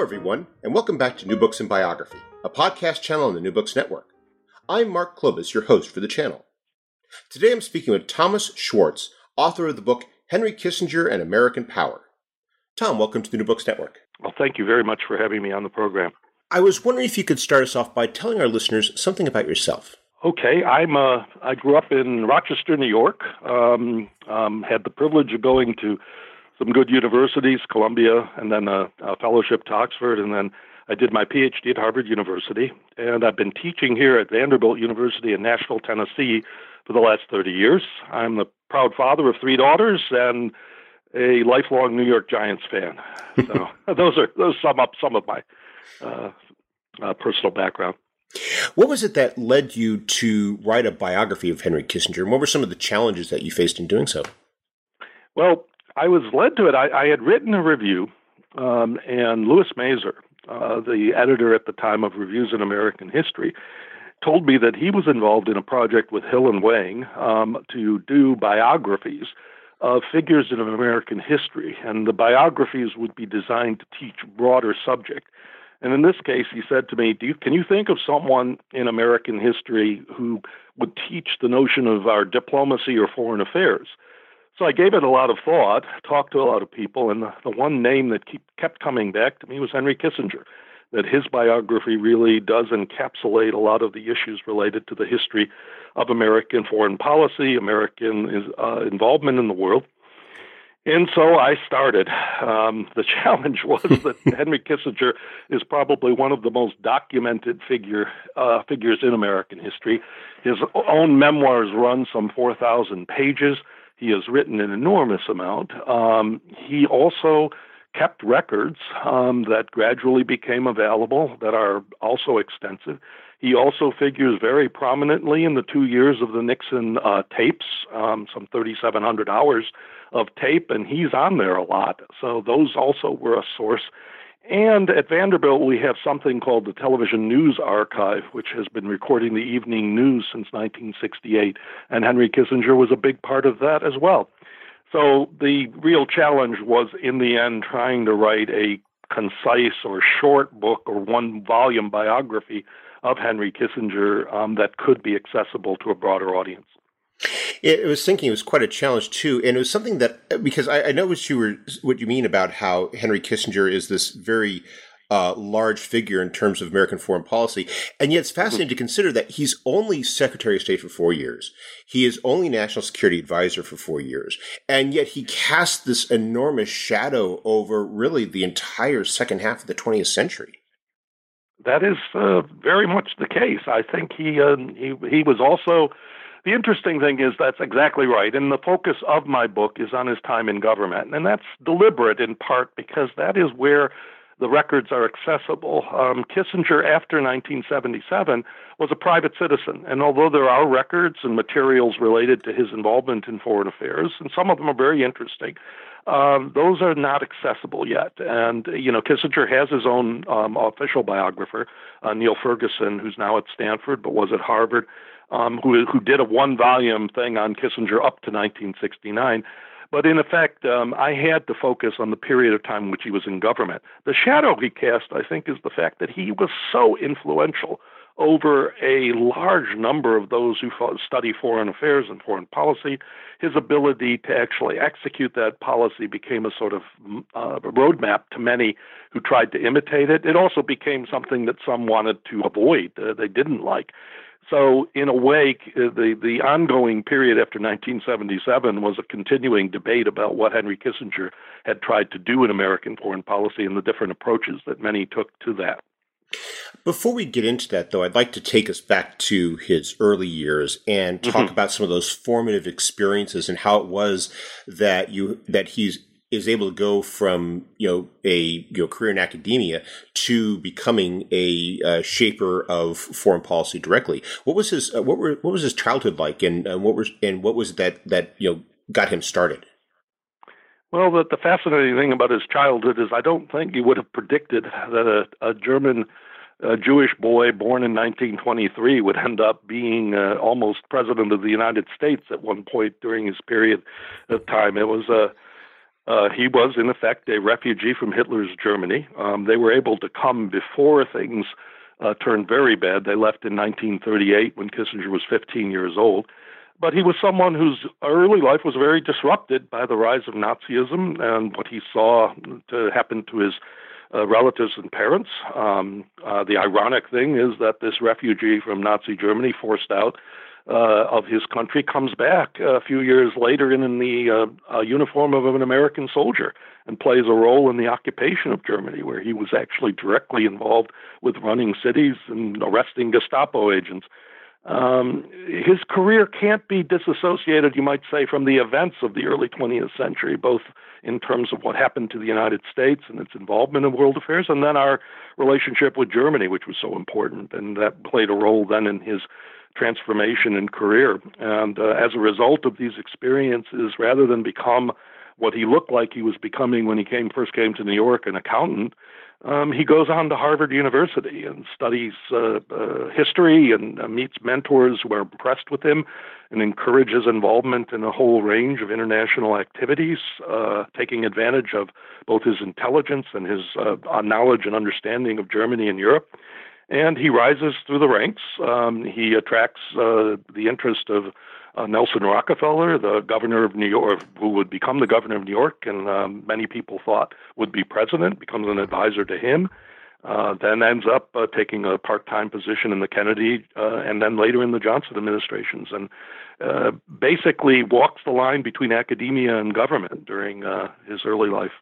Hello, everyone, and welcome back to New Books and Biography, a podcast channel on the New Books Network. I'm Mark Klobas, your host for the channel. Today I'm speaking with Thomas Schwartz, author of the book Henry Kissinger and American Power. Tom, welcome to the New Books Network. Well, thank you very much for having me on the program. I was wondering if you could start us off by telling our listeners something about yourself. Okay, I'm. Uh, I grew up in Rochester, New York. Um, um, had the privilege of going to some good universities, Columbia, and then a, a fellowship to Oxford, and then I did my PhD at Harvard University, and I've been teaching here at Vanderbilt University in Nashville, Tennessee, for the last 30 years. I'm the proud father of three daughters and a lifelong New York Giants fan. So those are those sum up some of my uh, uh, personal background. What was it that led you to write a biography of Henry Kissinger, and what were some of the challenges that you faced in doing so? Well, I was led to it. I, I had written a review, um, and Louis Masur, uh, the editor at the time of Reviews in American History, told me that he was involved in a project with Hill and Wang um, to do biographies of figures in American history, and the biographies would be designed to teach broader subject. And in this case, he said to me, you, Can you think of someone in American history who would teach the notion of our diplomacy or foreign affairs? So I gave it a lot of thought, talked to a lot of people, and the, the one name that keep, kept coming back to me was Henry Kissinger. That his biography really does encapsulate a lot of the issues related to the history of American foreign policy, American uh, involvement in the world. And so I started. Um, the challenge was that Henry Kissinger is probably one of the most documented figure uh, figures in American history. His own memoirs run some 4,000 pages. He has written an enormous amount. Um, he also kept records um, that gradually became available that are also extensive. He also figures very prominently in the two years of the Nixon uh, tapes, um, some 3,700 hours of tape, and he's on there a lot. So those also were a source. And at Vanderbilt, we have something called the Television News Archive, which has been recording the evening news since 1968. And Henry Kissinger was a big part of that as well. So the real challenge was, in the end, trying to write a concise or short book or one volume biography of Henry Kissinger um, that could be accessible to a broader audience. It, was thinking it was quite a challenge too, and it was something that because I, I know what you were what you mean about how Henry Kissinger is this very uh, large figure in terms of American foreign policy. And yet it's fascinating to consider that he's only Secretary of State for four years. He is only National Security Advisor for four years. And yet he casts this enormous shadow over really the entire second half of the 20th century. That is uh, very much the case. I think he, uh, he he was also the interesting thing is that's exactly right. And the focus of my book is on his time in government. And that's deliberate in part because that is where the records are accessible. Um, Kissinger, after 1977, was a private citizen. And although there are records and materials related to his involvement in foreign affairs, and some of them are very interesting, um, those are not accessible yet. And, you know, Kissinger has his own um, official biographer, uh, Niall Ferguson, who's now at Stanford but was at Harvard, um, who, who did a one volume thing on Kissinger up to 1969. But in effect, um, I had to focus on the period of time in which he was in government. The shadow he cast, I think, is the fact that he was so influential over a large number of those who study foreign affairs and foreign policy. His ability to actually execute that policy became a sort of uh, roadmap to many who tried to imitate it. It also became something that some wanted to avoid, uh, they didn't like. So, in a way, uh, the, the ongoing period after 1977 was a continuing debate about what Henry Kissinger had tried to do in American foreign policy and the different approaches that many took to that. Before we get into that, though, I'd like to take us back to his early years and talk mm-hmm. about some of those formative experiences and how it was that you that he's is able to go from you know a you know career in academia to becoming a uh, shaper of foreign policy directly. What was his uh, what were what was his childhood like, and uh, what was and what was that that you know got him started? Well, the, the fascinating thing about his childhood is I don't think he would have predicted that a, a German a Jewish boy born in 1923 would end up being uh, almost president of the United States at one point during his period of time. It was a uh, he was in effect a refugee from Hitler's Germany. Um, they were able to come before things uh, turned very bad. They left in 1938 when Kissinger was 15 years old but he was someone whose early life was very disrupted by the rise of Nazism and what he saw to happen to his uh, relatives and parents. Um, uh, the ironic thing is that this refugee from Nazi Germany, forced out uh, of his country, comes back a few years later in, in the uh, uniform of an American soldier and plays a role in the occupation of Germany, where he was actually directly involved with running cities and arresting Gestapo agents. Um, his career can't be disassociated, you might say, from the events of the early 20th century, both in terms of what happened to the United States and its involvement in world affairs, and then our relationship with Germany, which was so important, and that played a role then in his transformation and career. And uh, as a result of these experiences, rather than become what he looked like he was becoming when he came first came to New York, an accountant, um, he goes on to Harvard University and studies uh, uh, history and uh, meets mentors who are impressed with him and encourages involvement in a whole range of international activities, uh, taking advantage of both his intelligence and his uh, knowledge and understanding of Germany and Europe. And he rises through the ranks. Um, he attracts uh, the interest of uh, Nelson Rockefeller, the governor of New York, who would become the governor of New York, and um, many people thought would be president, becomes an advisor to him. Uh, then ends up uh, taking a part-time position in the Kennedy, uh, and then later in the Johnson administrations, and uh, basically walks the line between academia and government during uh, his early life.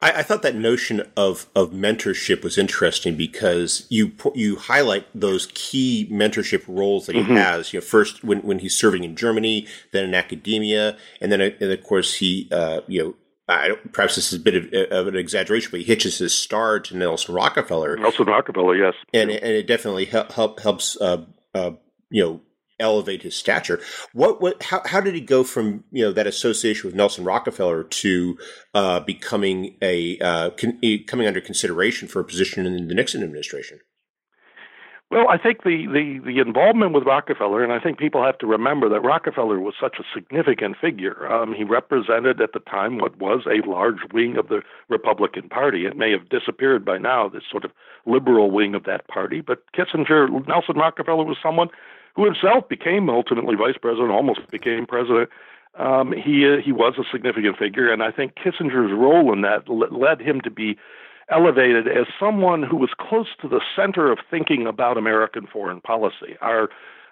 I, I, thought that notion of of mentorship was interesting because you you highlight those key mentorship roles that he mm-hmm. has. You know, first when when he's serving in Germany, then in academia, and then and of course he uh, you know I, perhaps this is a bit of, of, an exaggeration, but he hitches his star to Nelson Rockefeller. Nelson Rockefeller, yes, and and it definitely help, help helps uh, uh, you know elevate his stature. What, what, how, how did he go from, you know, that association with Nelson Rockefeller to, uh, becoming a, uh, con- coming under consideration for a position in the Nixon administration? Well, I think the, the, the involvement with Rockefeller, and I think people have to remember that Rockefeller was such a significant figure. Um, he represented at the time what was a large wing of the Republican Party. It may have disappeared by now, this sort of liberal wing of that party. But Kissinger, Nelson Rockefeller was someone who himself became ultimately vice president, almost became president. Um, he uh, he was a significant figure, and I think Kissinger's role in that led him to be elevated as someone who was close to the center of thinking about American foreign policy. Our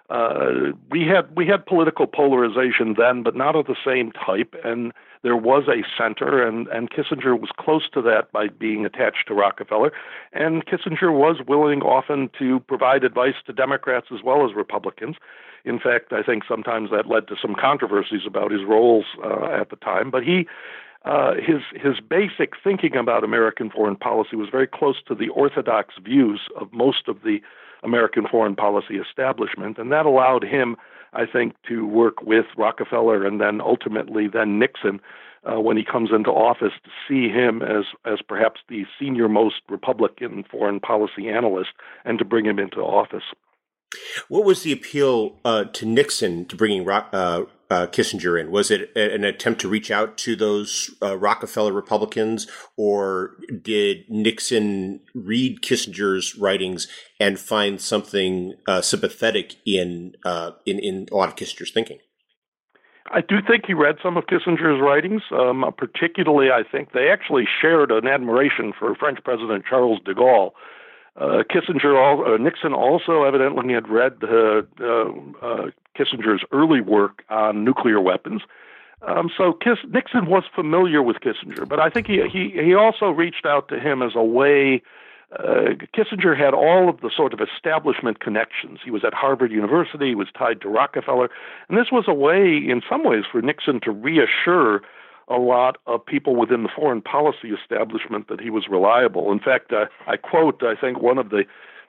uh, we had we had political polarization then, but not of the same type, and there was a center, and, and Kissinger was close to that by being attached to Rockefeller. And Kissinger was willing often to provide advice to Democrats as well as Republicans. In fact, I think sometimes that led to some controversies about his roles uh, at the time. But he, uh, his his basic thinking about American foreign policy was very close to the orthodox views of most of the American foreign policy establishment, and that allowed him I think, to work with Rockefeller and then ultimately then Nixon uh, when he comes into office to see him as as perhaps the senior most Republican foreign policy analyst and to bring him into office. What was the appeal uh, to Nixon to bringing uh, uh, Kissinger in? Was it an attempt to reach out to those uh, Rockefeller Republicans, or did Nixon read Kissinger's writings and find something uh, sympathetic in, uh, in in a lot of Kissinger's thinking? I do think he read some of Kissinger's writings. Um, particularly, I think they actually shared an admiration for French President Charles de Gaulle. Uh, Kissinger, uh, Nixon also evidently had read uh, uh, Kissinger's early work on nuclear weapons. Um, so Kiss, Nixon was familiar with Kissinger, but I think he, he he also reached out to him as a way uh, Kissinger had all of the sort of establishment connections. He was at Harvard University, he was tied to Rockefeller, and this was a way, in some ways, for Nixon to reassure a lot of people within the foreign policy establishment that he was reliable. In fact, uh, I quote, I think, one of the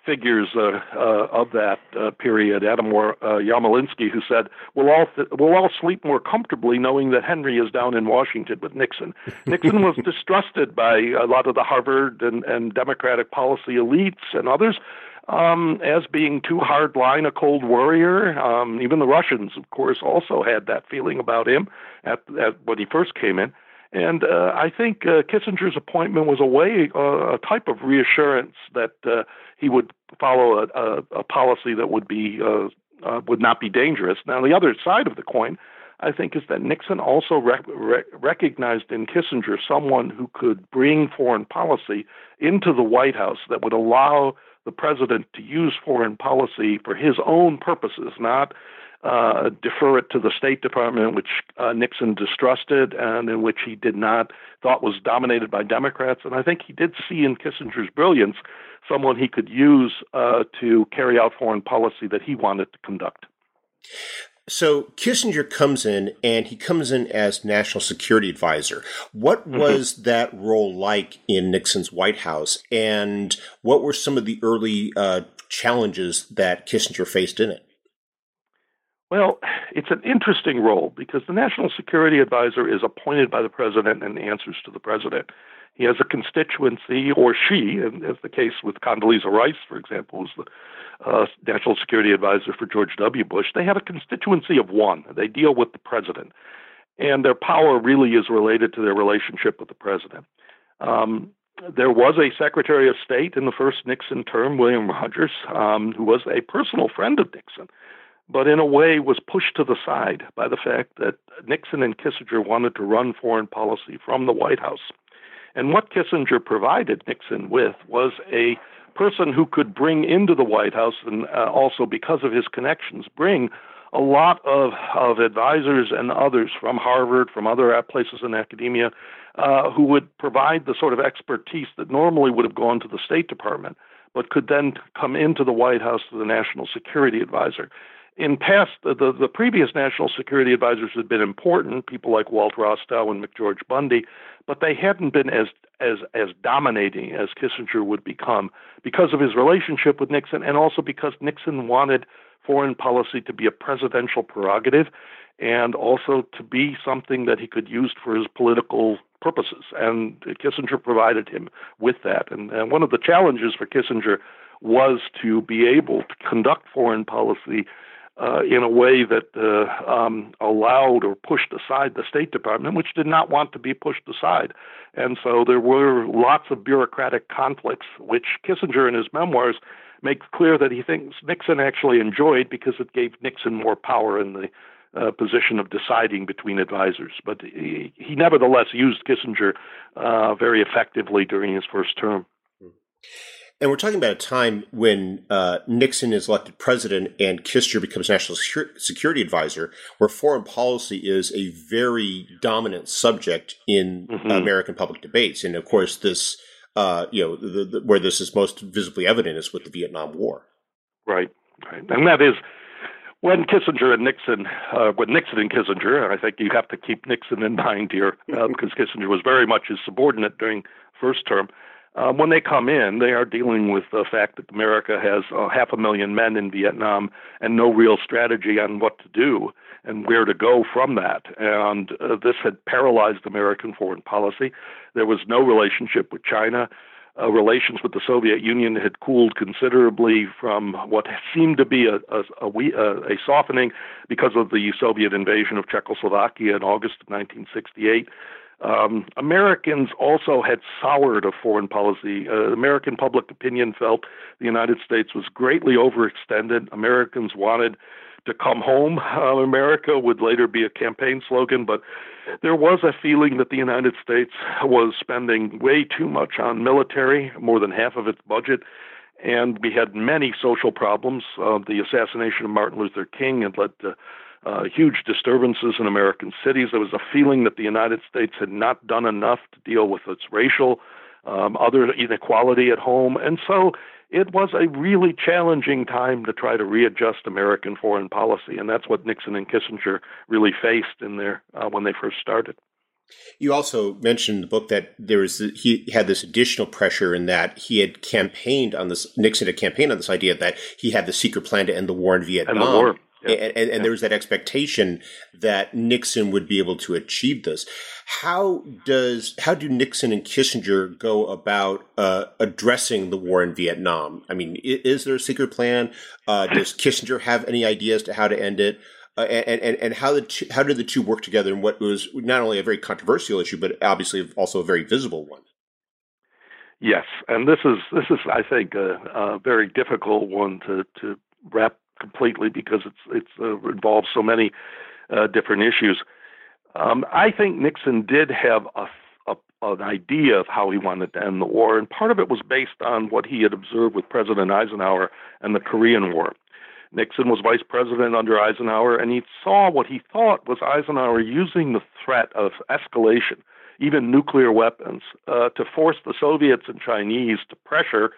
figures uh, uh, of that uh, period, Adam uh, Yarmolinsky, who said, "We'll all th- we'll all sleep more comfortably knowing that Henry is down in Washington with Nixon." Nixon was distrusted by a lot of the Harvard and, and Democratic policy elites and others um, as being too hardline, a cold warrior. Um, even the Russians, of course, also had that feeling about him at, at when he first came in. And uh, I think uh, Kissinger's appointment was a way, uh, a type of reassurance that uh, he would follow a, a, a policy that would be uh, uh, would not be dangerous. Now, the other side of the coin, I think, is that Nixon also rec- rec- recognized in Kissinger someone who could bring foreign policy into the White House that would allow the president to use foreign policy for his own purposes, not uh, defer it to the State Department, which uh, Nixon distrusted and in which he did not thought was dominated by Democrats. And I think he did see in Kissinger's brilliance someone he could use uh, to carry out foreign policy that he wanted to conduct. So Kissinger comes in and he comes in as national security advisor. What mm-hmm. was that role like in Nixon's White House and what were some of the early uh, challenges that Kissinger faced in it? Well, it's an interesting role because the National Security Advisor is appointed by the president and answers to the president. He has a constituency, or she, and as the case with Condoleezza Rice, for example, who's the uh, National Security Advisor for George W. Bush, they have a constituency of one. They deal with the president. And their power really is related to their relationship with the president. Um, there was a Secretary of State in the first Nixon term, William Rogers, um, who was a personal friend of Nixon but in a way was pushed to the side by the fact that Nixon and Kissinger wanted to run foreign policy from the White House. And what Kissinger provided Nixon with was a person who could bring into the White House, and uh, also because of his connections, bring a lot of, of advisors and others from Harvard, from other places in academia, uh, who would provide the sort of expertise that normally would have gone to the State Department, but could then come into the White House to the National Security Advisor. In past the, the, the previous national security advisors had been important, people like Walt Rostow and McGeorge Bundy, but they hadn't been as as as dominating as Kissinger would become because of his relationship with Nixon and also because Nixon wanted foreign policy to be a presidential prerogative and also to be something that he could use for his political purposes. And Kissinger provided him with that. And, and one of the challenges for Kissinger was to be able to conduct foreign policy uh, in a way that uh, um, allowed or pushed aside the State Department, which did not want to be pushed aside. And so there were lots of bureaucratic conflicts, which Kissinger in his memoirs makes clear that he thinks Nixon actually enjoyed because it gave Nixon more power in the uh, position of deciding between advisors. But he, he nevertheless used Kissinger uh, very effectively during his first term. And we're talking about a time when uh, Nixon is elected president and Kissinger becomes national security advisor, where foreign policy is a very dominant subject in mm-hmm. American public debates. And of course, this, uh, you know, the, the, where this is most visibly evident is with the Vietnam War. Right, right. And that is when Kissinger and Nixon, uh, with Nixon and Kissinger, and I think you have to keep Nixon in mind here uh, because Kissinger was very much his subordinate during first term. Um, when they come in, they are dealing with the fact that America has uh, half a million men in Vietnam and no real strategy on what to do. and where to go from that. And uh, this had paralyzed American foreign policy. There was no relationship with China. Uh, relations with the Soviet Union had cooled considerably from what seemed to be a, a, a, a, softening because of the Soviet invasion of Czechoslovakia in August of 1968. Um, Americans also had soured of foreign policy. Uh, American public opinion felt the United States was greatly overextended. Americans wanted to come home. Uh, America would later be a campaign slogan, but there was a feeling that the United States was spending way too much on military, more than half of its budget. And we had many social problems. Uh, the assassination of Martin Luther King had led to uh, huge disturbances in American cities. There was a feeling that the United States had not done enough to deal with its racial, um, other inequality at home. And so it was a really challenging time to try to readjust American foreign policy. And that's what Nixon and Kissinger really faced in there uh, when they first started. You also mentioned in the book that there was he had this additional pressure in that he had campaigned on this Nixon had campaigned on this idea that he had the secret plan to end the war in Vietnam. And. And, and, and yeah. there was that expectation that Nixon would be able to achieve this. How does how do Nixon and Kissinger go about uh, addressing the war in Vietnam? I mean, is there a secret plan? Uh, does Kissinger have any ideas to how to end it? Uh, and, and and how the two, how did the two work together in what was not only a very controversial issue, but obviously also a very visible one? Yes, and this is this is I think a, a very difficult one to to wrap completely because it's it's uh, involves so many uh, different issues. Um, I think Nixon did have a, a, an idea of how he wanted to end the war, and part of it was based on what he had observed with President Eisenhower and the Korean War. Nixon was vice president under Eisenhower, and he saw what he thought was Eisenhower using the threat of escalation, even nuclear weapons, uh, to force the Soviets and Chinese to pressure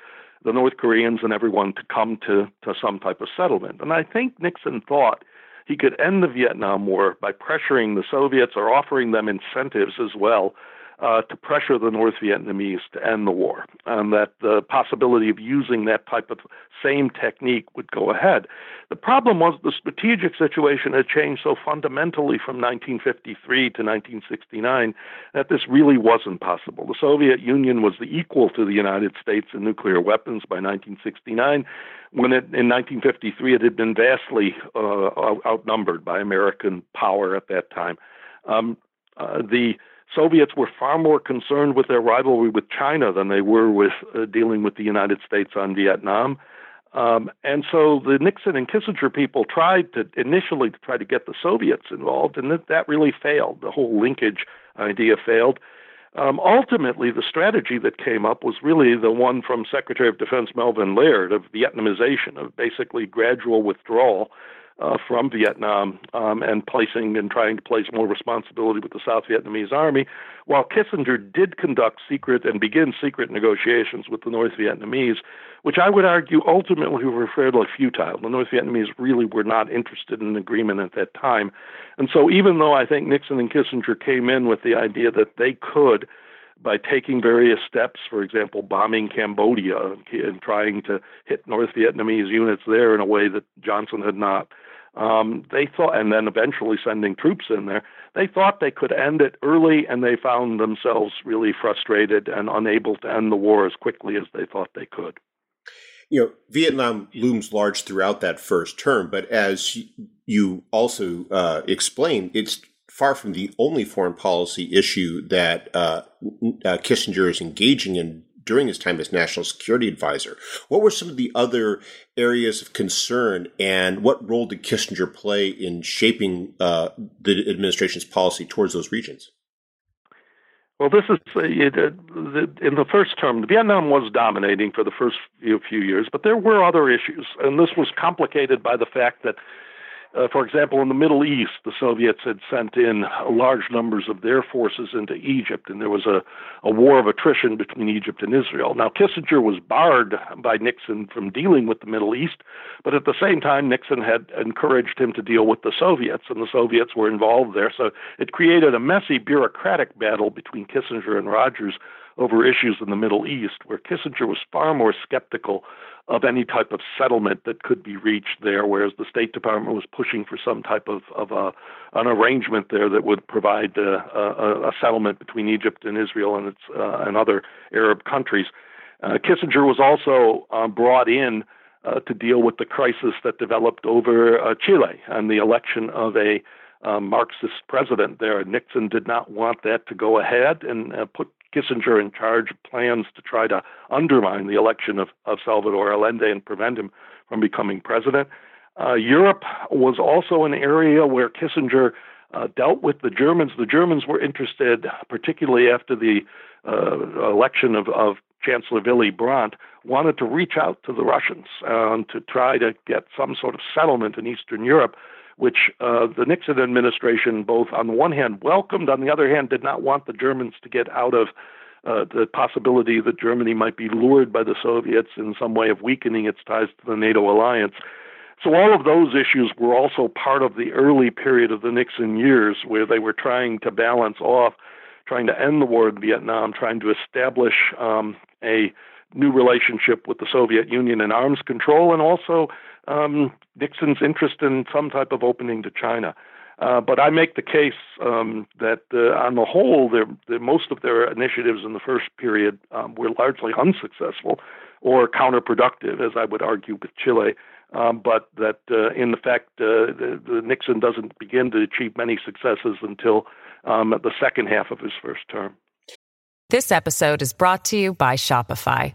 the North Koreans and everyone to come to, to some type of settlement. And I think Nixon thought he could end the Vietnam War by pressuring the Soviets or offering them incentives as well uh, to pressure the North Vietnamese to end the war, and that the possibility of using that type of same technique would go ahead. The problem was the strategic situation had changed so fundamentally from 1953 to 1969 that this really wasn't possible. The Soviet Union was the equal to the United States in nuclear weapons by 1969 when it, in 1953 it had been vastly uh, outnumbered by American power at that time. Um, uh, the Soviets were far more concerned with their rivalry with China than they were with uh, dealing with the United States on Vietnam. Um, and so the Nixon and Kissinger people tried to initially to try to get the Soviets involved, and that, that really failed. The whole linkage idea failed. Um, ultimately, the strategy that came up was really the one from Secretary of Defense Melvin Laird of Vietnamization, of basically gradual withdrawal uh, from Vietnam um, and placing and trying to place more responsibility with the South Vietnamese army, while Kissinger did conduct secret and begin secret negotiations with the North Vietnamese, which I would argue ultimately were fairly futile. The North Vietnamese really were not interested in an agreement at that time. And so, even though I think Nixon and Kissinger came in with the idea that they could by taking various steps, for example, bombing Cambodia and trying to hit North Vietnamese units there in a way that Johnson had not um, they thought, and then eventually sending troops in there, they thought they could end it early, and they found themselves really frustrated and unable to end the war as quickly as they thought they could. You know, Vietnam looms large throughout that first term, but as you also uh, explained, it's far from the only foreign policy issue that uh, uh, Kissinger is engaging in during his time as national security advisor. What were some of the other areas of concern, and what role did Kissinger play in shaping uh, the administration's policy towards those regions? Well, this is uh, in the first term. Vietnam was dominating for the first few, few years, but there were other issues, and this was complicated by the fact that uh, for example, in the Middle East, the Soviets had sent in large numbers of their forces into Egypt, and there was a, a war of attrition between Egypt and Israel. Now, Kissinger was barred by Nixon from dealing with the Middle East, but at the same time, Nixon had encouraged him to deal with the Soviets, and the Soviets were involved there. So it created a messy bureaucratic battle between Kissinger and Rogers over issues in the Middle East, where Kissinger was far more skeptical of any type of settlement that could be reached there, whereas the State Department was pushing for some type of, of a, an arrangement there that would provide uh, a, a, settlement between Egypt and Israel and, its, uh, and other Arab countries. Uh, Kissinger was also uh, brought in uh, to deal with the crisis that developed over uh, Chile and the election of a Marxist president there. Nixon did not want that to go ahead and put Kissinger in charge plans to try to undermine the election of, of Salvador Allende and prevent him from becoming president. Uh, Europe was also an area where Kissinger uh, dealt with the Germans. The Germans were interested, particularly after the uh, election of, of, Chancellor Willy Brandt, wanted to reach out to the Russians um, to try to get some sort of settlement in Eastern Europe which uh, the Nixon administration, both on the one hand welcomed, on the other hand did not want the Germans to get out of uh, the possibility that Germany might be lured by the Soviets in some way of weakening its ties to the NATO alliance. So all of those issues were also part of the early period of the Nixon years where they were trying to balance off, trying to end the war in Vietnam, trying to establish um, a new relationship with the Soviet Union and arms control, and also um, Nixon's interest in some type of opening to China. Uh, but I make the case um, that, uh, on the whole, most of their initiatives in the first period um, were largely unsuccessful or counterproductive, as I would argue with Chile. Um, but that, uh, in fact, uh, the, the Nixon doesn't begin to achieve many successes until um, the second half of his first term. This episode is brought to you by Shopify.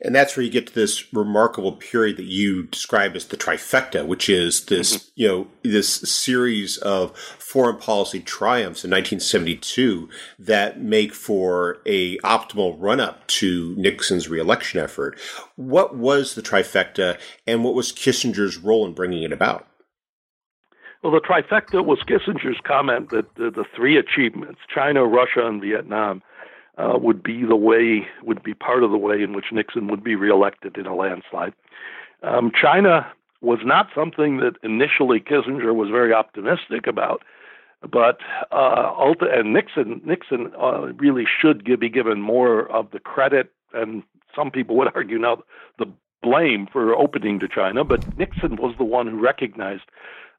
And that's where you get to this remarkable period that you describe as the trifecta, which is this, mm-hmm. you know, this series of foreign policy triumphs in 1972 that make for a optimal run up to Nixon's reelection effort. What was the trifecta and what was Kissinger's role in bringing it about? Well, the trifecta was Kissinger's comment that the, the three achievements, China, Russia, and Vietnam, uh, would be the way, would be part of the way in which Nixon would be reelected in a landslide. Um, China was not something that initially Kissinger was very optimistic about, but uh, and Nixon Nixon uh, really should give, be given more of the credit, and some people would argue now the blame for opening to China. But Nixon was the one who recognized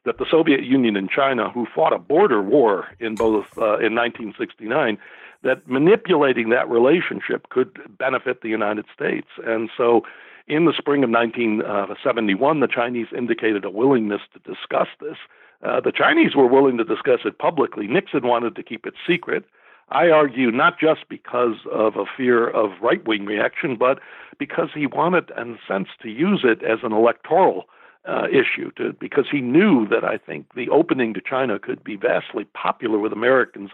that the Soviet Union and China, who fought a border war in both uh, in 1969, that manipulating that relationship could benefit the United States. And so in the spring of 1971, the Chinese indicated a willingness to discuss this. Uh, the Chinese were willing to discuss it publicly. Nixon wanted to keep it secret. I argue not just because of a fear of right wing reaction, but because he wanted, in a sense, to use it as an electoral uh, issue, to, because he knew that I think the opening to China could be vastly popular with Americans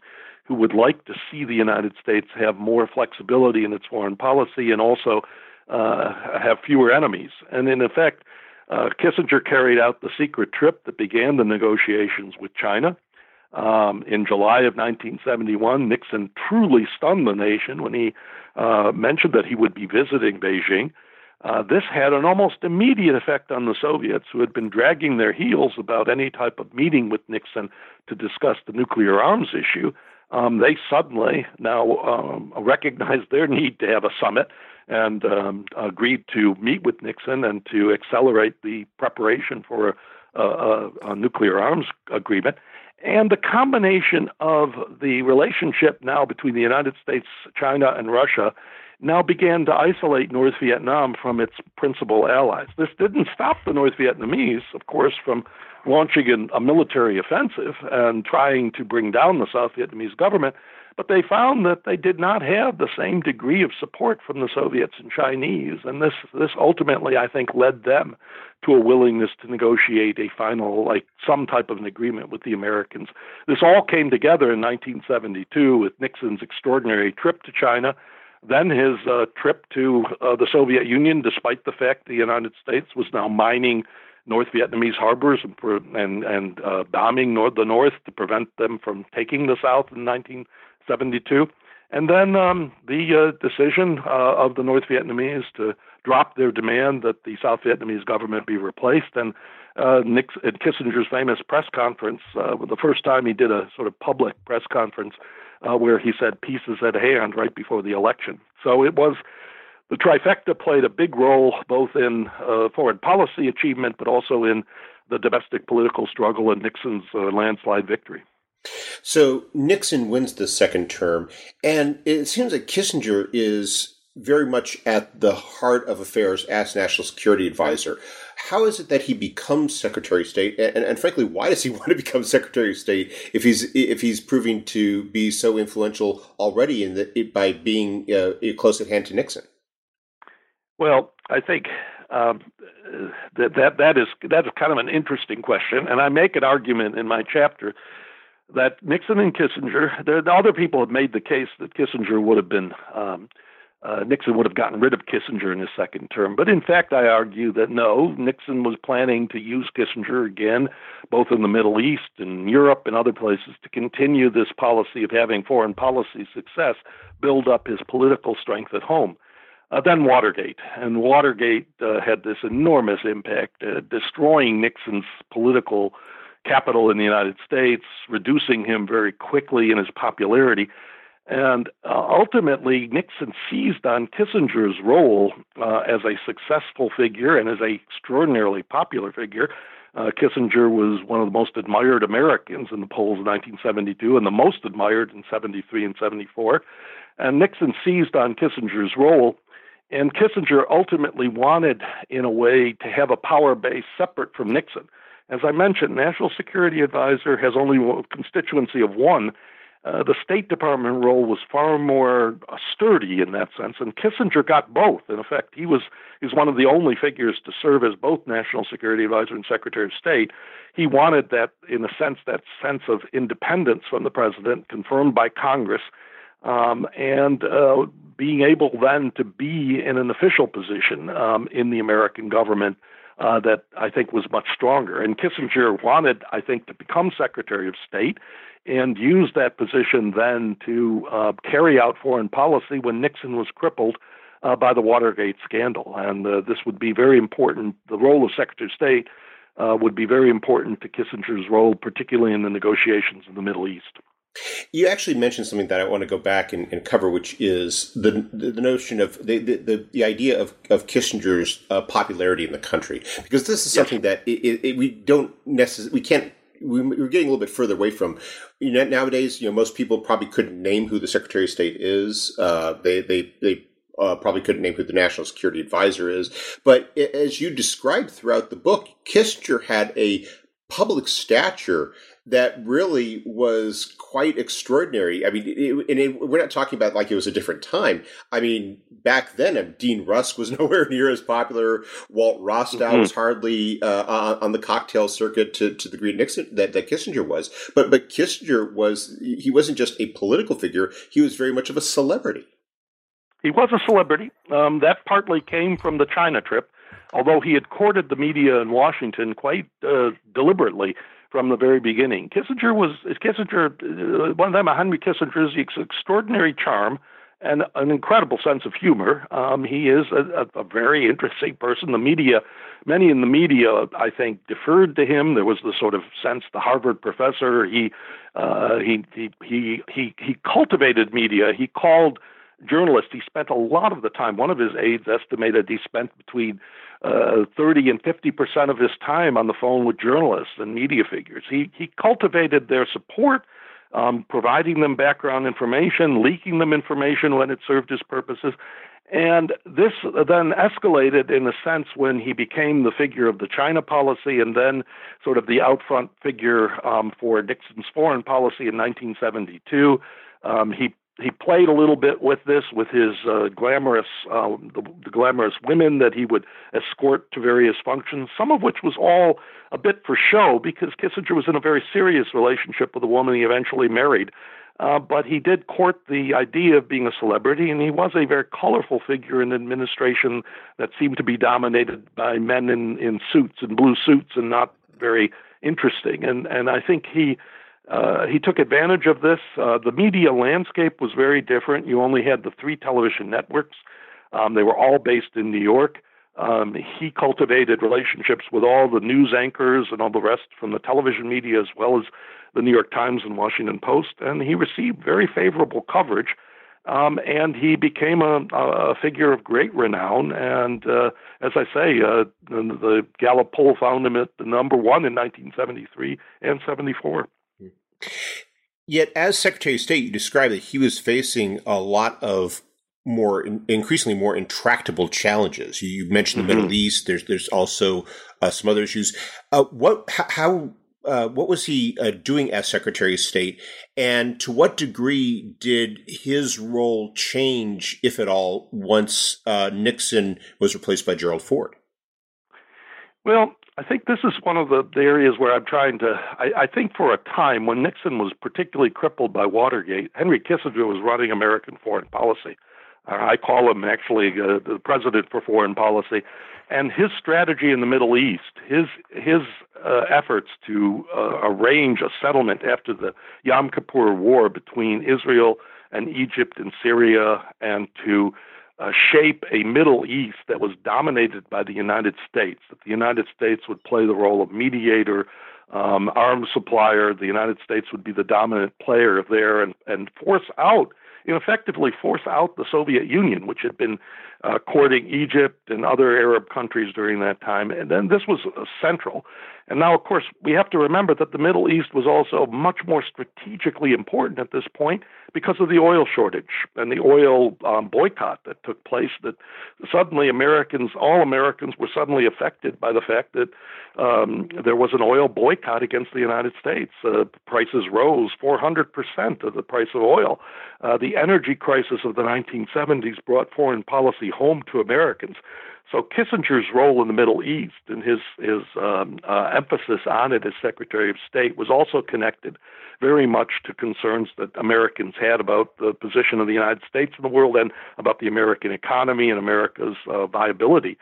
who would like to see the United States have more flexibility in its foreign policy and also uh, have fewer enemies. And in effect, uh, Kissinger carried out the secret trip that began the negotiations with China. Um, in July of 1971, Nixon truly stunned the nation when he uh, mentioned that he would be visiting Beijing. Uh, this had an almost immediate effect on the Soviets, who had been dragging their heels about any type of meeting with Nixon to discuss the nuclear arms issue um, they suddenly now um, recognized their need to have a summit and um, agreed to meet with Nixon and to accelerate the preparation for a, a, a nuclear arms agreement. And the combination of the relationship now between the United States, China, and Russia now began to isolate North Vietnam from its principal allies. This didn't stop the North Vietnamese, of course, from launching an, a military offensive and trying to bring down the South Vietnamese government, but they found that they did not have the same degree of support from the Soviets and Chinese, and this this ultimately, I think, led them to a willingness to negotiate a final, like some type of an agreement with the Americans. This all came together in 1972 with Nixon's extraordinary trip to China then his uh, trip to uh, the Soviet Union, despite the fact the United States was now mining North Vietnamese harbors and and, and uh, bombing north, the North to prevent them from taking the South in 1972. And then um, the uh, decision uh, of the North Vietnamese to drop their demand that the South Vietnamese government be replaced. And uh, Kissinger's famous press conference, uh, the first time he did a sort of public press conference uh, where he said peace is at hand right before the election. So it was the trifecta played a big role both in uh, foreign policy achievement, but also in the domestic political struggle and Nixon's uh, landslide victory. So Nixon wins the second term, and it seems like Kissinger is very much at the heart of affairs as national security advisor. How is it that he becomes Secretary of State, and, and, frankly, why does he want to become Secretary of State if he's if he's proving to be so influential already in the, by being uh, close at hand to Nixon? Well, I think um, that that that is that is kind of an interesting question, and I make an argument in my chapter that Nixon and Kissinger, the, the other people have made the case that Kissinger would have been, um, uh, Nixon would have gotten rid of Kissinger in his second term. But in fact, I argue that no, Nixon was planning to use Kissinger again, both in the Middle East and Europe and other places, to continue this policy of having foreign policy success, build up his political strength at home. Uh, then Watergate. And Watergate uh, had this enormous impact, uh, destroying Nixon's political capital in the United States, reducing him very quickly in his popularity. And uh, ultimately, Nixon seized on Kissinger's role uh, as a successful figure and as a extraordinarily popular figure. Uh, Kissinger was one of the most admired Americans in the polls in 1972 and the most admired in 73 and 74. And Nixon seized on Kissinger's role. And Kissinger ultimately wanted, in a way, to have a power base separate from Nixon. As I mentioned, National Security Advisor has only a constituency of one. Uh, the State Department role was far more uh, sturdy in that sense, and Kissinger got both. In effect, he was he's one of the only figures to serve as both National Security Advisor and Secretary of State. He wanted that, in a sense, that sense of independence from the president, confirmed by Congress, um, and uh, being able then to be in an official position um, in the American government uh, that I think was much stronger. And Kissinger wanted, I think, to become Secretary of State and use that position then to uh, carry out foreign policy when Nixon was crippled uh, by the Watergate scandal. And uh, this would be very important. The role of Secretary of State uh, would be very important to Kissinger's role, particularly in the negotiations in the Middle East. You actually mentioned something that I want to go back and, and cover, which is the the notion of the the, the idea of, of Kissinger's uh, popularity in the country, because this is something yes. that it, it, we don't necessarily we can't we're getting a little bit further away from. You know, nowadays, you know, most people probably couldn't name who the Secretary of State is. Uh, they they they uh, probably couldn't name who the national security advisor is. But as you described throughout the book, Kissinger had a public stature that really was quite extraordinary. I mean, it, and it, we're not talking about like it was a different time. I mean, back then, Dean Rusk was nowhere near as popular. Walt Rostow mm-hmm. was hardly uh, on the cocktail circuit to, to the degree Nixon that, that Kissinger was. But but Kissinger was he wasn't just a political figure; he was very much of a celebrity. He was a celebrity. Um, that partly came from the China trip, although he had courted the media in Washington quite uh, deliberately from the very beginning. Kissinger was Kissinger. Uh, one of them, Henry Kissinger's extraordinary charm and an incredible sense of humor. Um, he is a, a, a, very interesting person. The media, many in the media, I think, deferred to him. There was the sort of sense the Harvard professor. He uh, he, he he he he cultivated media. He called journalists. He spent a lot of the time. One of his aides estimated he spent between uh, 30 and 50 percent of his time on the phone with journalists and media figures. He he cultivated their support, um, providing them background information, leaking them information when it served his purposes. And this then escalated in a sense when he became the figure of the China policy and then sort of the out front figure um, for Nixon's foreign policy in 1972. Um, he he played a little bit with this with his uh, glamorous uh, the, the, glamorous women that he would escort to various functions some of which was all a bit for show because Kissinger was in a very serious relationship with a woman he eventually married Uh, but he did court the idea of being a celebrity, and he was a very colorful figure in administration that seemed to be dominated by men in, in suits and blue suits and not very interesting. And and I think he uh, he took advantage of this. Uh, the media landscape was very different. You only had the three television networks. Um, they were all based in New York. Um, he cultivated relationships with all the news anchors and all the rest from the television media, as well as the New York Times and Washington Post, and he received very favorable coverage. Um, and he became a, a, figure of great renown. And uh, as I say, uh, the, the Gallup poll found him at the number one in 1973 and 74. Yet, as Secretary of State, you described that he was facing a lot of more increasingly more intractable challenges. You, mentioned the mm-hmm. Middle East. There's there's also uh, some other issues. Uh, what how uh, what was he uh, doing as Secretary of State, and to what degree did his role change, if at all, once uh, Nixon was replaced by Gerald Ford? Well, I think this is one of the, the areas where I'm trying to. I, I think for a time when Nixon was particularly crippled by Watergate, Henry Kissinger was running American foreign policy. Uh, I call him actually uh, the president for foreign policy, and his strategy in the Middle East, his his uh, efforts to uh, arrange a settlement after the Yom Kippur War between Israel and Egypt and Syria, and to uh, shape a Middle East that was dominated by the United States. That the United States would play the role of mediator, um, arms supplier. The United States would be the dominant player there, and and force out effectively force out the Soviet Union, which had been uh, courting Egypt and other Arab countries during that time. And then this was uh, central. And now, of course, we have to remember that the Middle East was also much more strategically important at this point because of the oil shortage and the oil um, boycott that took place. That suddenly Americans, all Americans, were suddenly affected by the fact that um, there was an oil boycott against the United States. Uh, prices rose 400% of the price of oil. Uh, the energy crisis of the 1970s brought foreign policy home to Americans. So Kissinger's role in the Middle East and his his um, uh, emphasis on it as Secretary of State was also connected very much to concerns that Americans had about the position of the United States in the world and about the American economy and America's uh, viability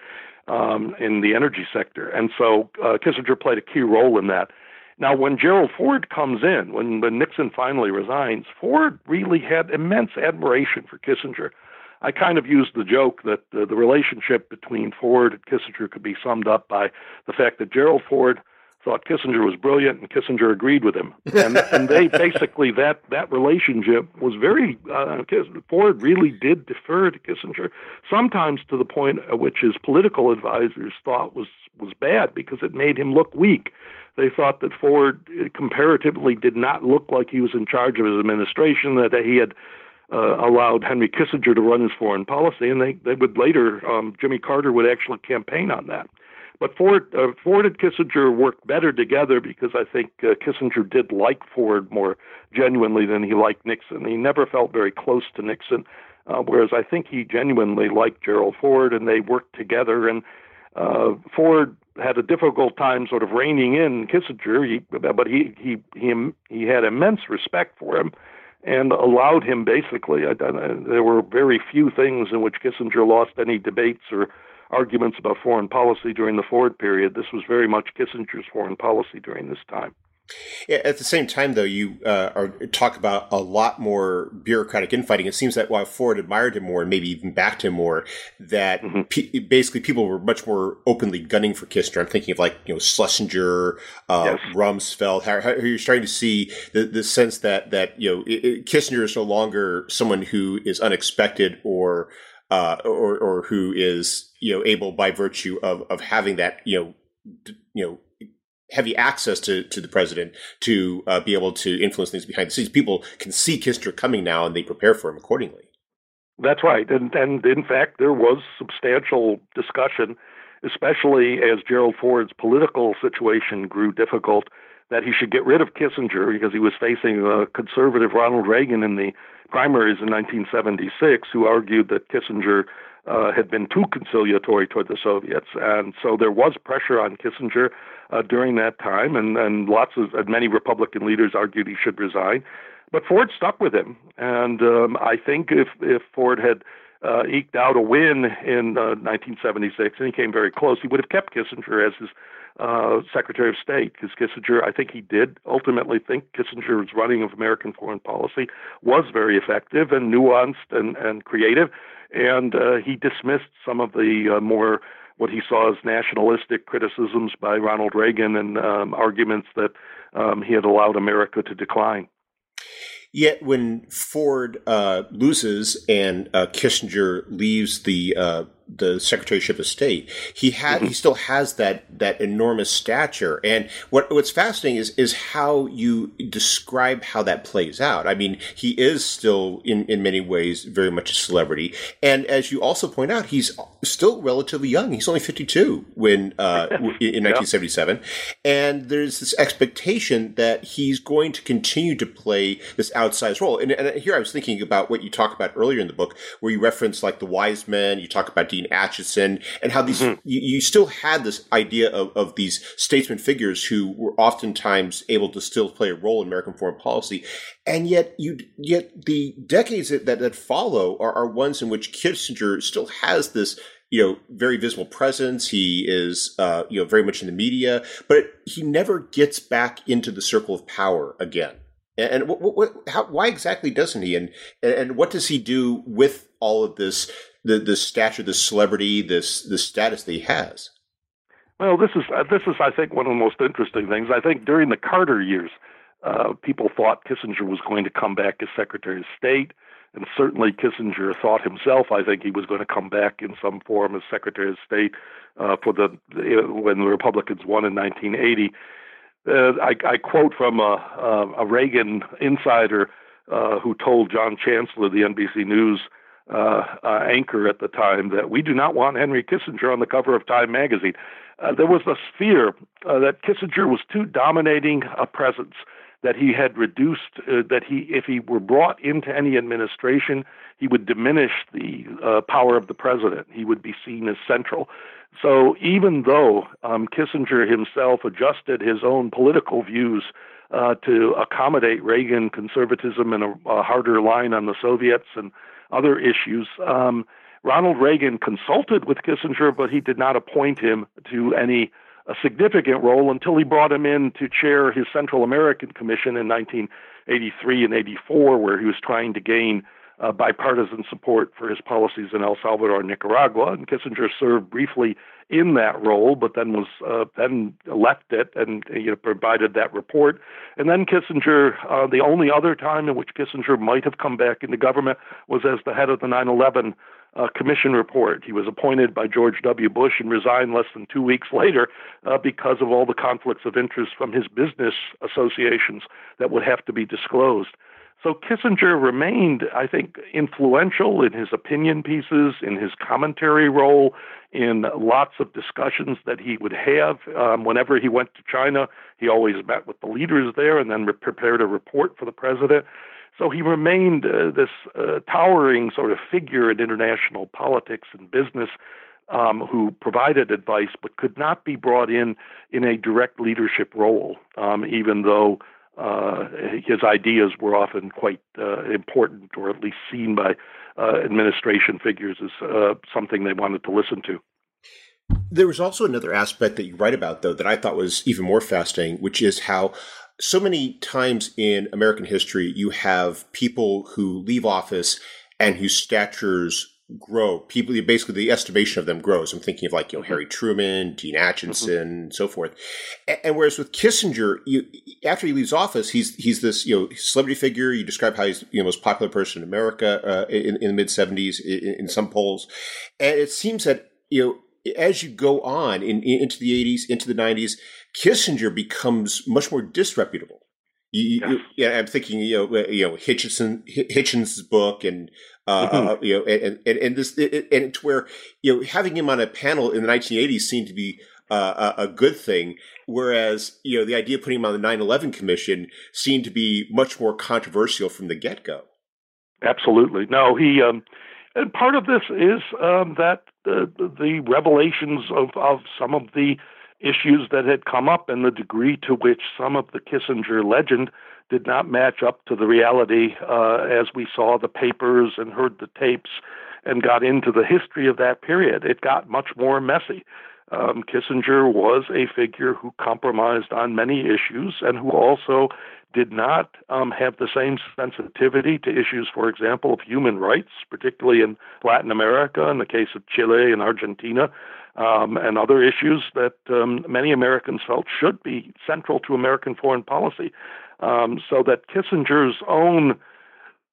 um, in the energy sector. And so uh, Kissinger played a key role in that. Now, when Gerald Ford comes in, when, when Nixon finally resigns, Ford really had immense admiration for Kissinger. I kind of used the joke that uh, the relationship between Ford and Kissinger could be summed up by the fact that Gerald Ford thought Kissinger was brilliant and Kissinger agreed with him. And, and they basically, that, that relationship was very, uh, Ford really did defer to Kissinger, sometimes to the point at which his political advisors thought was, was bad because it made him look weak. They thought that Ford uh, comparatively did not look like he was in charge of his administration, that he had uh, allowed Henry Kissinger to run his foreign policy, and they, they would later, um, Jimmy Carter would actually campaign on that. But Ford, uh, Ford and Kissinger worked better together because I think uh, Kissinger did like Ford more genuinely than he liked Nixon. He never felt very close to Nixon, uh, whereas I think he genuinely liked Gerald Ford, and they worked together. And uh, Ford had a difficult time sort of reining in Kissinger, he, but he he he he had immense respect for him and allowed him basically. I, I, there were very few things in which Kissinger lost any debates or arguments about foreign policy during the Ford period. This was very much Kissinger's foreign policy during this time. At the same time, though, you uh, are, talk about a lot more bureaucratic infighting. It seems that while Ford admired him more and maybe even backed him more, that mm-hmm. pe- basically people were much more openly gunning for Kissinger. I'm thinking of like you know Schlesinger, uh, yes. Rumsfeld. How, how you're starting to see the, the sense that that you know it, it, Kissinger is no longer someone who is unexpected or uh, or or who is you know able by virtue of of having that you know d- you know heavy access to, to the president to uh, be able to influence things behind the scenes. People can see Kissinger coming now and they prepare for him accordingly. That's right. And, and in fact, there was substantial discussion, especially as Gerald Ford's political situation grew difficult, that he should get rid of Kissinger because he was facing a conservative Ronald Reagan in the primaries in 1976, who argued that Kissinger uh, had been too conciliatory toward the Soviets, and so there was pressure on Kissinger uh, during that time, and, and lots of and many Republican leaders argued he should resign. but Ford stuck with him, and um, I think if if Ford had uh, eked out a win in uh, 1976, and he came very close, he would have kept Kissinger as his uh, Secretary of State, because Kissinger, I think he did ultimately think Kissinger's running of American foreign policy was very effective and nuanced and, and creative, and uh, he dismissed some of the uh, more what he saw as nationalistic criticisms by Ronald Reagan and um, arguments that um, he had allowed America to decline. Yet when Ford uh, loses and uh, Kissinger leaves the uh, the Secretaryship of State, he had he still has that that enormous stature. And what what's fascinating is is how you describe how that plays out. I mean, he is still in in many ways very much a celebrity, and as you also point out, he's still relatively young. He's only fifty two when uh, in nineteen seventy seven, and there's this expectation that he's going to continue to play this outsized role. And, and here I was thinking about what you talked about earlier in the book, where you reference like the wise men, you talk about Dean Acheson, and how these mm-hmm. you, you, still had this idea of, of these statesman figures who were oftentimes able to still play a role in American foreign policy, and yet you yet the decades that that, that follow are, are ones in which Kissinger still has this you know, very visible presence. He is, uh, you know, very much in the media, but he never gets back into the circle of power again. And what, what, how, why exactly doesn't he? And and what does he do with all of this, the the stature, the celebrity, this the status that he has? Well, this is uh, this is I think one of the most interesting things. I think during the Carter years, uh, people thought Kissinger was going to come back as Secretary of State, and certainly Kissinger thought himself. I think he was going to come back in some form as Secretary of State uh, for the when the Republicans won in 1980 uh, I, I, quote from a, a, a Reagan insider uh, who told John Chancellor, the NBC News uh, uh, anchor at the time, that we do not want Henry Kissinger on the cover of Time magazine. Uh, there was a fear uh, that Kissinger was too dominating a presence, that he had reduced, that he, if he were brought into any administration, he would diminish the power of the president. He would be seen as central. So even though um, Kissinger himself adjusted his own political views uh, to accommodate Reagan conservatism and a, a, harder line on the Soviets and other issues, um, Ronald Reagan consulted with Kissinger, but he did not appoint him to any significant role until he brought him in to chair his Central American Commission in 1983 and 84, where he was trying to gain uh, bipartisan support for his policies in El Salvador and Nicaragua. And Kissinger served briefly in that role, but then was uh, then left it and you know provided that report. And then Kissinger, uh, the only other time in which Kissinger might have come back into government was as the head of the 9/11 uh, commission report. He was appointed by George W. Bush and resigned less than two weeks later uh, because of all the conflicts of interest from his business associations that would have to be disclosed. So Kissinger remained, I think, influential in his opinion pieces, in his commentary role, in lots of discussions that he would have. Um, whenever he went to China, he always met with the leaders there and then re- prepared a report for the president. So he remained uh, this uh, towering sort of figure in international politics and business um, who provided advice but could not be brought in in a direct leadership role, um, even though uh, his ideas were often quite uh, important, or at least seen by uh, administration figures as uh, something they wanted to listen to. There was also another aspect that you write about, though, that I thought was even more fascinating, which is how so many times in American history you have people who leave office and whose statures grow. People, basically, the estimation of them grows. I'm thinking of like, you know, Harry Truman, Dean Acheson, mm-hmm. and so forth. And, and, whereas with Kissinger, you, after he leaves office, he's he's this you know celebrity figure. You describe how he's you know most popular person in America uh, in, in, the mid '70s in, in, some polls, and it seems that you know as you go on in, into the '80s, into the '90s, Kissinger becomes much more disreputable. You, yes. you, yeah, I'm thinking, you know, you know, Hitchinson, Hitchens's book, and uh, mm-hmm. uh, you know, and and, and this, and it's where you know having him on a panel in the 1980s seemed to be uh, a, a good thing, whereas you know the idea of putting him on the 9/11 Commission seemed to be much more controversial from the get go. Absolutely, no, he. Um, and part of this is um, that the, the revelations of, of some of the issues that had come up and the degree to which some of the Kissinger legend did not match up to the reality uh, as we saw the papers and heard the tapes and got into the history of that period. It got much more messy. Um, Kissinger was a figure who compromised on many issues and who also did not um, have the same sensitivity to issues, for example, of human rights, particularly in Latin America, in the case of Chile and Argentina, um, and other issues that um, many Americans felt should be central to American foreign policy. Um, so that Kissinger's own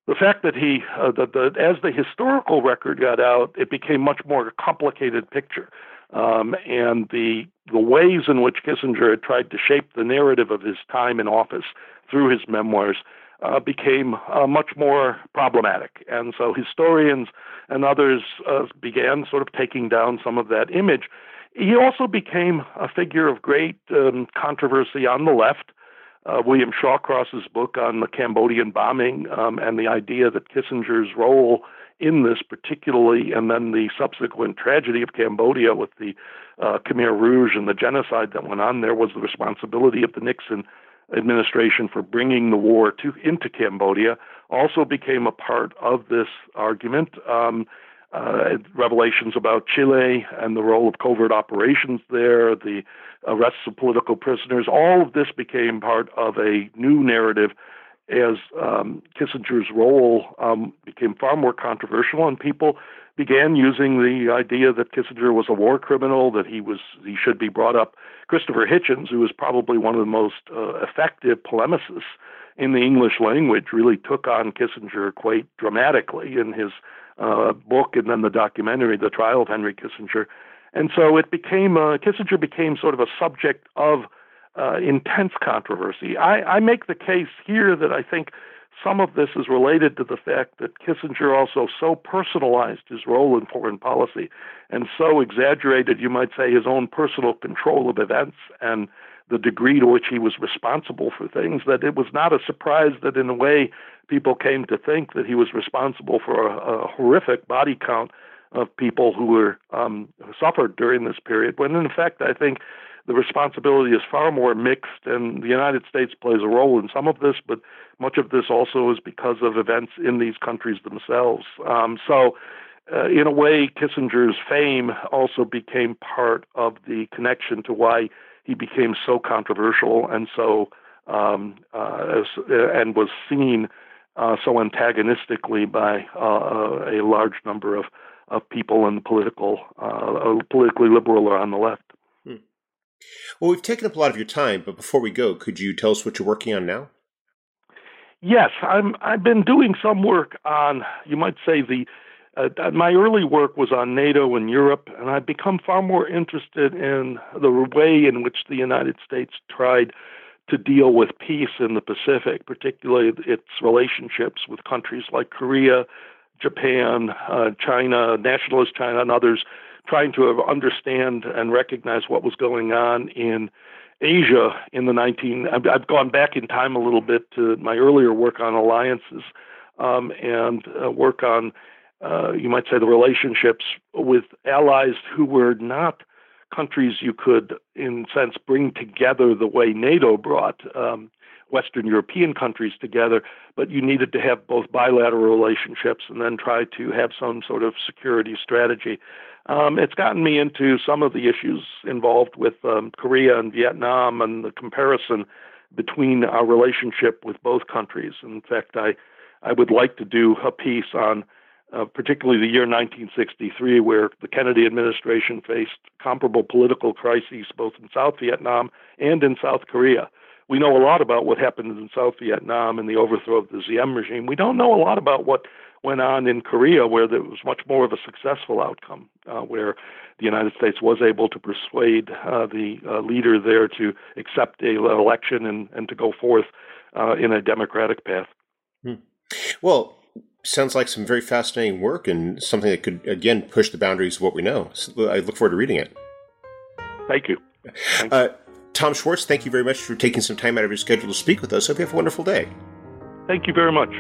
the fact that he, uh, the, the, as the historical record got out, it became much more a complicated picture. Um, and the the ways in which Kissinger had tried to shape the narrative of his time in office through his memoirs uh, became uh, much more problematic. And so historians and others uh, began sort of taking down some of that image. He also became a figure of great um, controversy on the left. Uh, William Shawcross's book on the Cambodian bombing um, and the idea that Kissinger's role in this, particularly, and then the subsequent tragedy of Cambodia with the uh, Khmer Rouge and the genocide that went on there, was the responsibility of the Nixon administration for bringing the war to into Cambodia also became a part of this argument. Um, uh, revelations about Chile and the role of covert operations there, the arrests of political prisoners, all of this became part of a new narrative as um, Kissinger's role um, became far more controversial, and people began using the idea that Kissinger was a war criminal, that he was he should be brought up. Christopher Hitchens, who was probably one of the most uh, effective polemicists in the English language, really took on Kissinger quite dramatically in his uh, book and then the documentary, The Trial of Henry Kissinger. And so it became uh, Kissinger became sort of a subject of uh, intense controversy. I, I make the case here that I think some of this is related to the fact that Kissinger also so personalized his role in foreign policy and so exaggerated, you might say, his own personal control of events and the degree to which he was responsible for things that it was not a surprise that, in a way, people came to think that he was responsible for a, a horrific body count of people who were um, suffered during this period. When in fact, I think the responsibility is far more mixed, and the United States plays a role in some of this, but much of this also is because of events in these countries themselves. Um, so, uh, in a way, Kissinger's fame also became part of the connection to why he became so controversial and so um, uh, as, uh, and was seen uh, so antagonistically by uh, a large number of, of people in the political, uh, politically liberal or on the left. Well, we've taken up a lot of your time, but before we go, could you tell us what you're working on now? Yes, I'm. I've been doing some work on, you might say, the. Uh, my early work was on NATO and Europe, and I've become far more interested in the way in which the United States tried to deal with peace in the Pacific, particularly its relationships with countries like Korea, Japan, uh, China, nationalist China, and others trying to understand and recognize what was going on in Asia in the 19. I've, I've gone back in time a little bit to my earlier work on alliances um, and uh, work on, uh, you might say, the relationships with allies who were not countries you could, in sense, bring together the way NATO brought um, Western European countries together, but you needed to have both bilateral relationships and then try to have some sort of security strategy. Um, it's gotten me into some of the issues involved with um, Korea and Vietnam and the comparison between our relationship with both countries. In fact, I I would like to do a piece on uh, particularly the year 1963, where the Kennedy administration faced comparable political crises both in South Vietnam and in South Korea. We know a lot about what happened in South Vietnam and the overthrow of the Diem regime. We don't know a lot about what went on in Korea, where there was much more of a successful outcome, uh, where the United States was able to persuade uh, the uh, leader there to accept a election and, and to go forth uh, in a democratic path. Hmm. Well, sounds like some very fascinating work and something that could again push the boundaries of what we know. So I look forward to reading it. Thank you. Uh, Tom Schwartz, thank you very much for taking some time out of your schedule to speak with us. Hope you have a wonderful day. Thank you very much.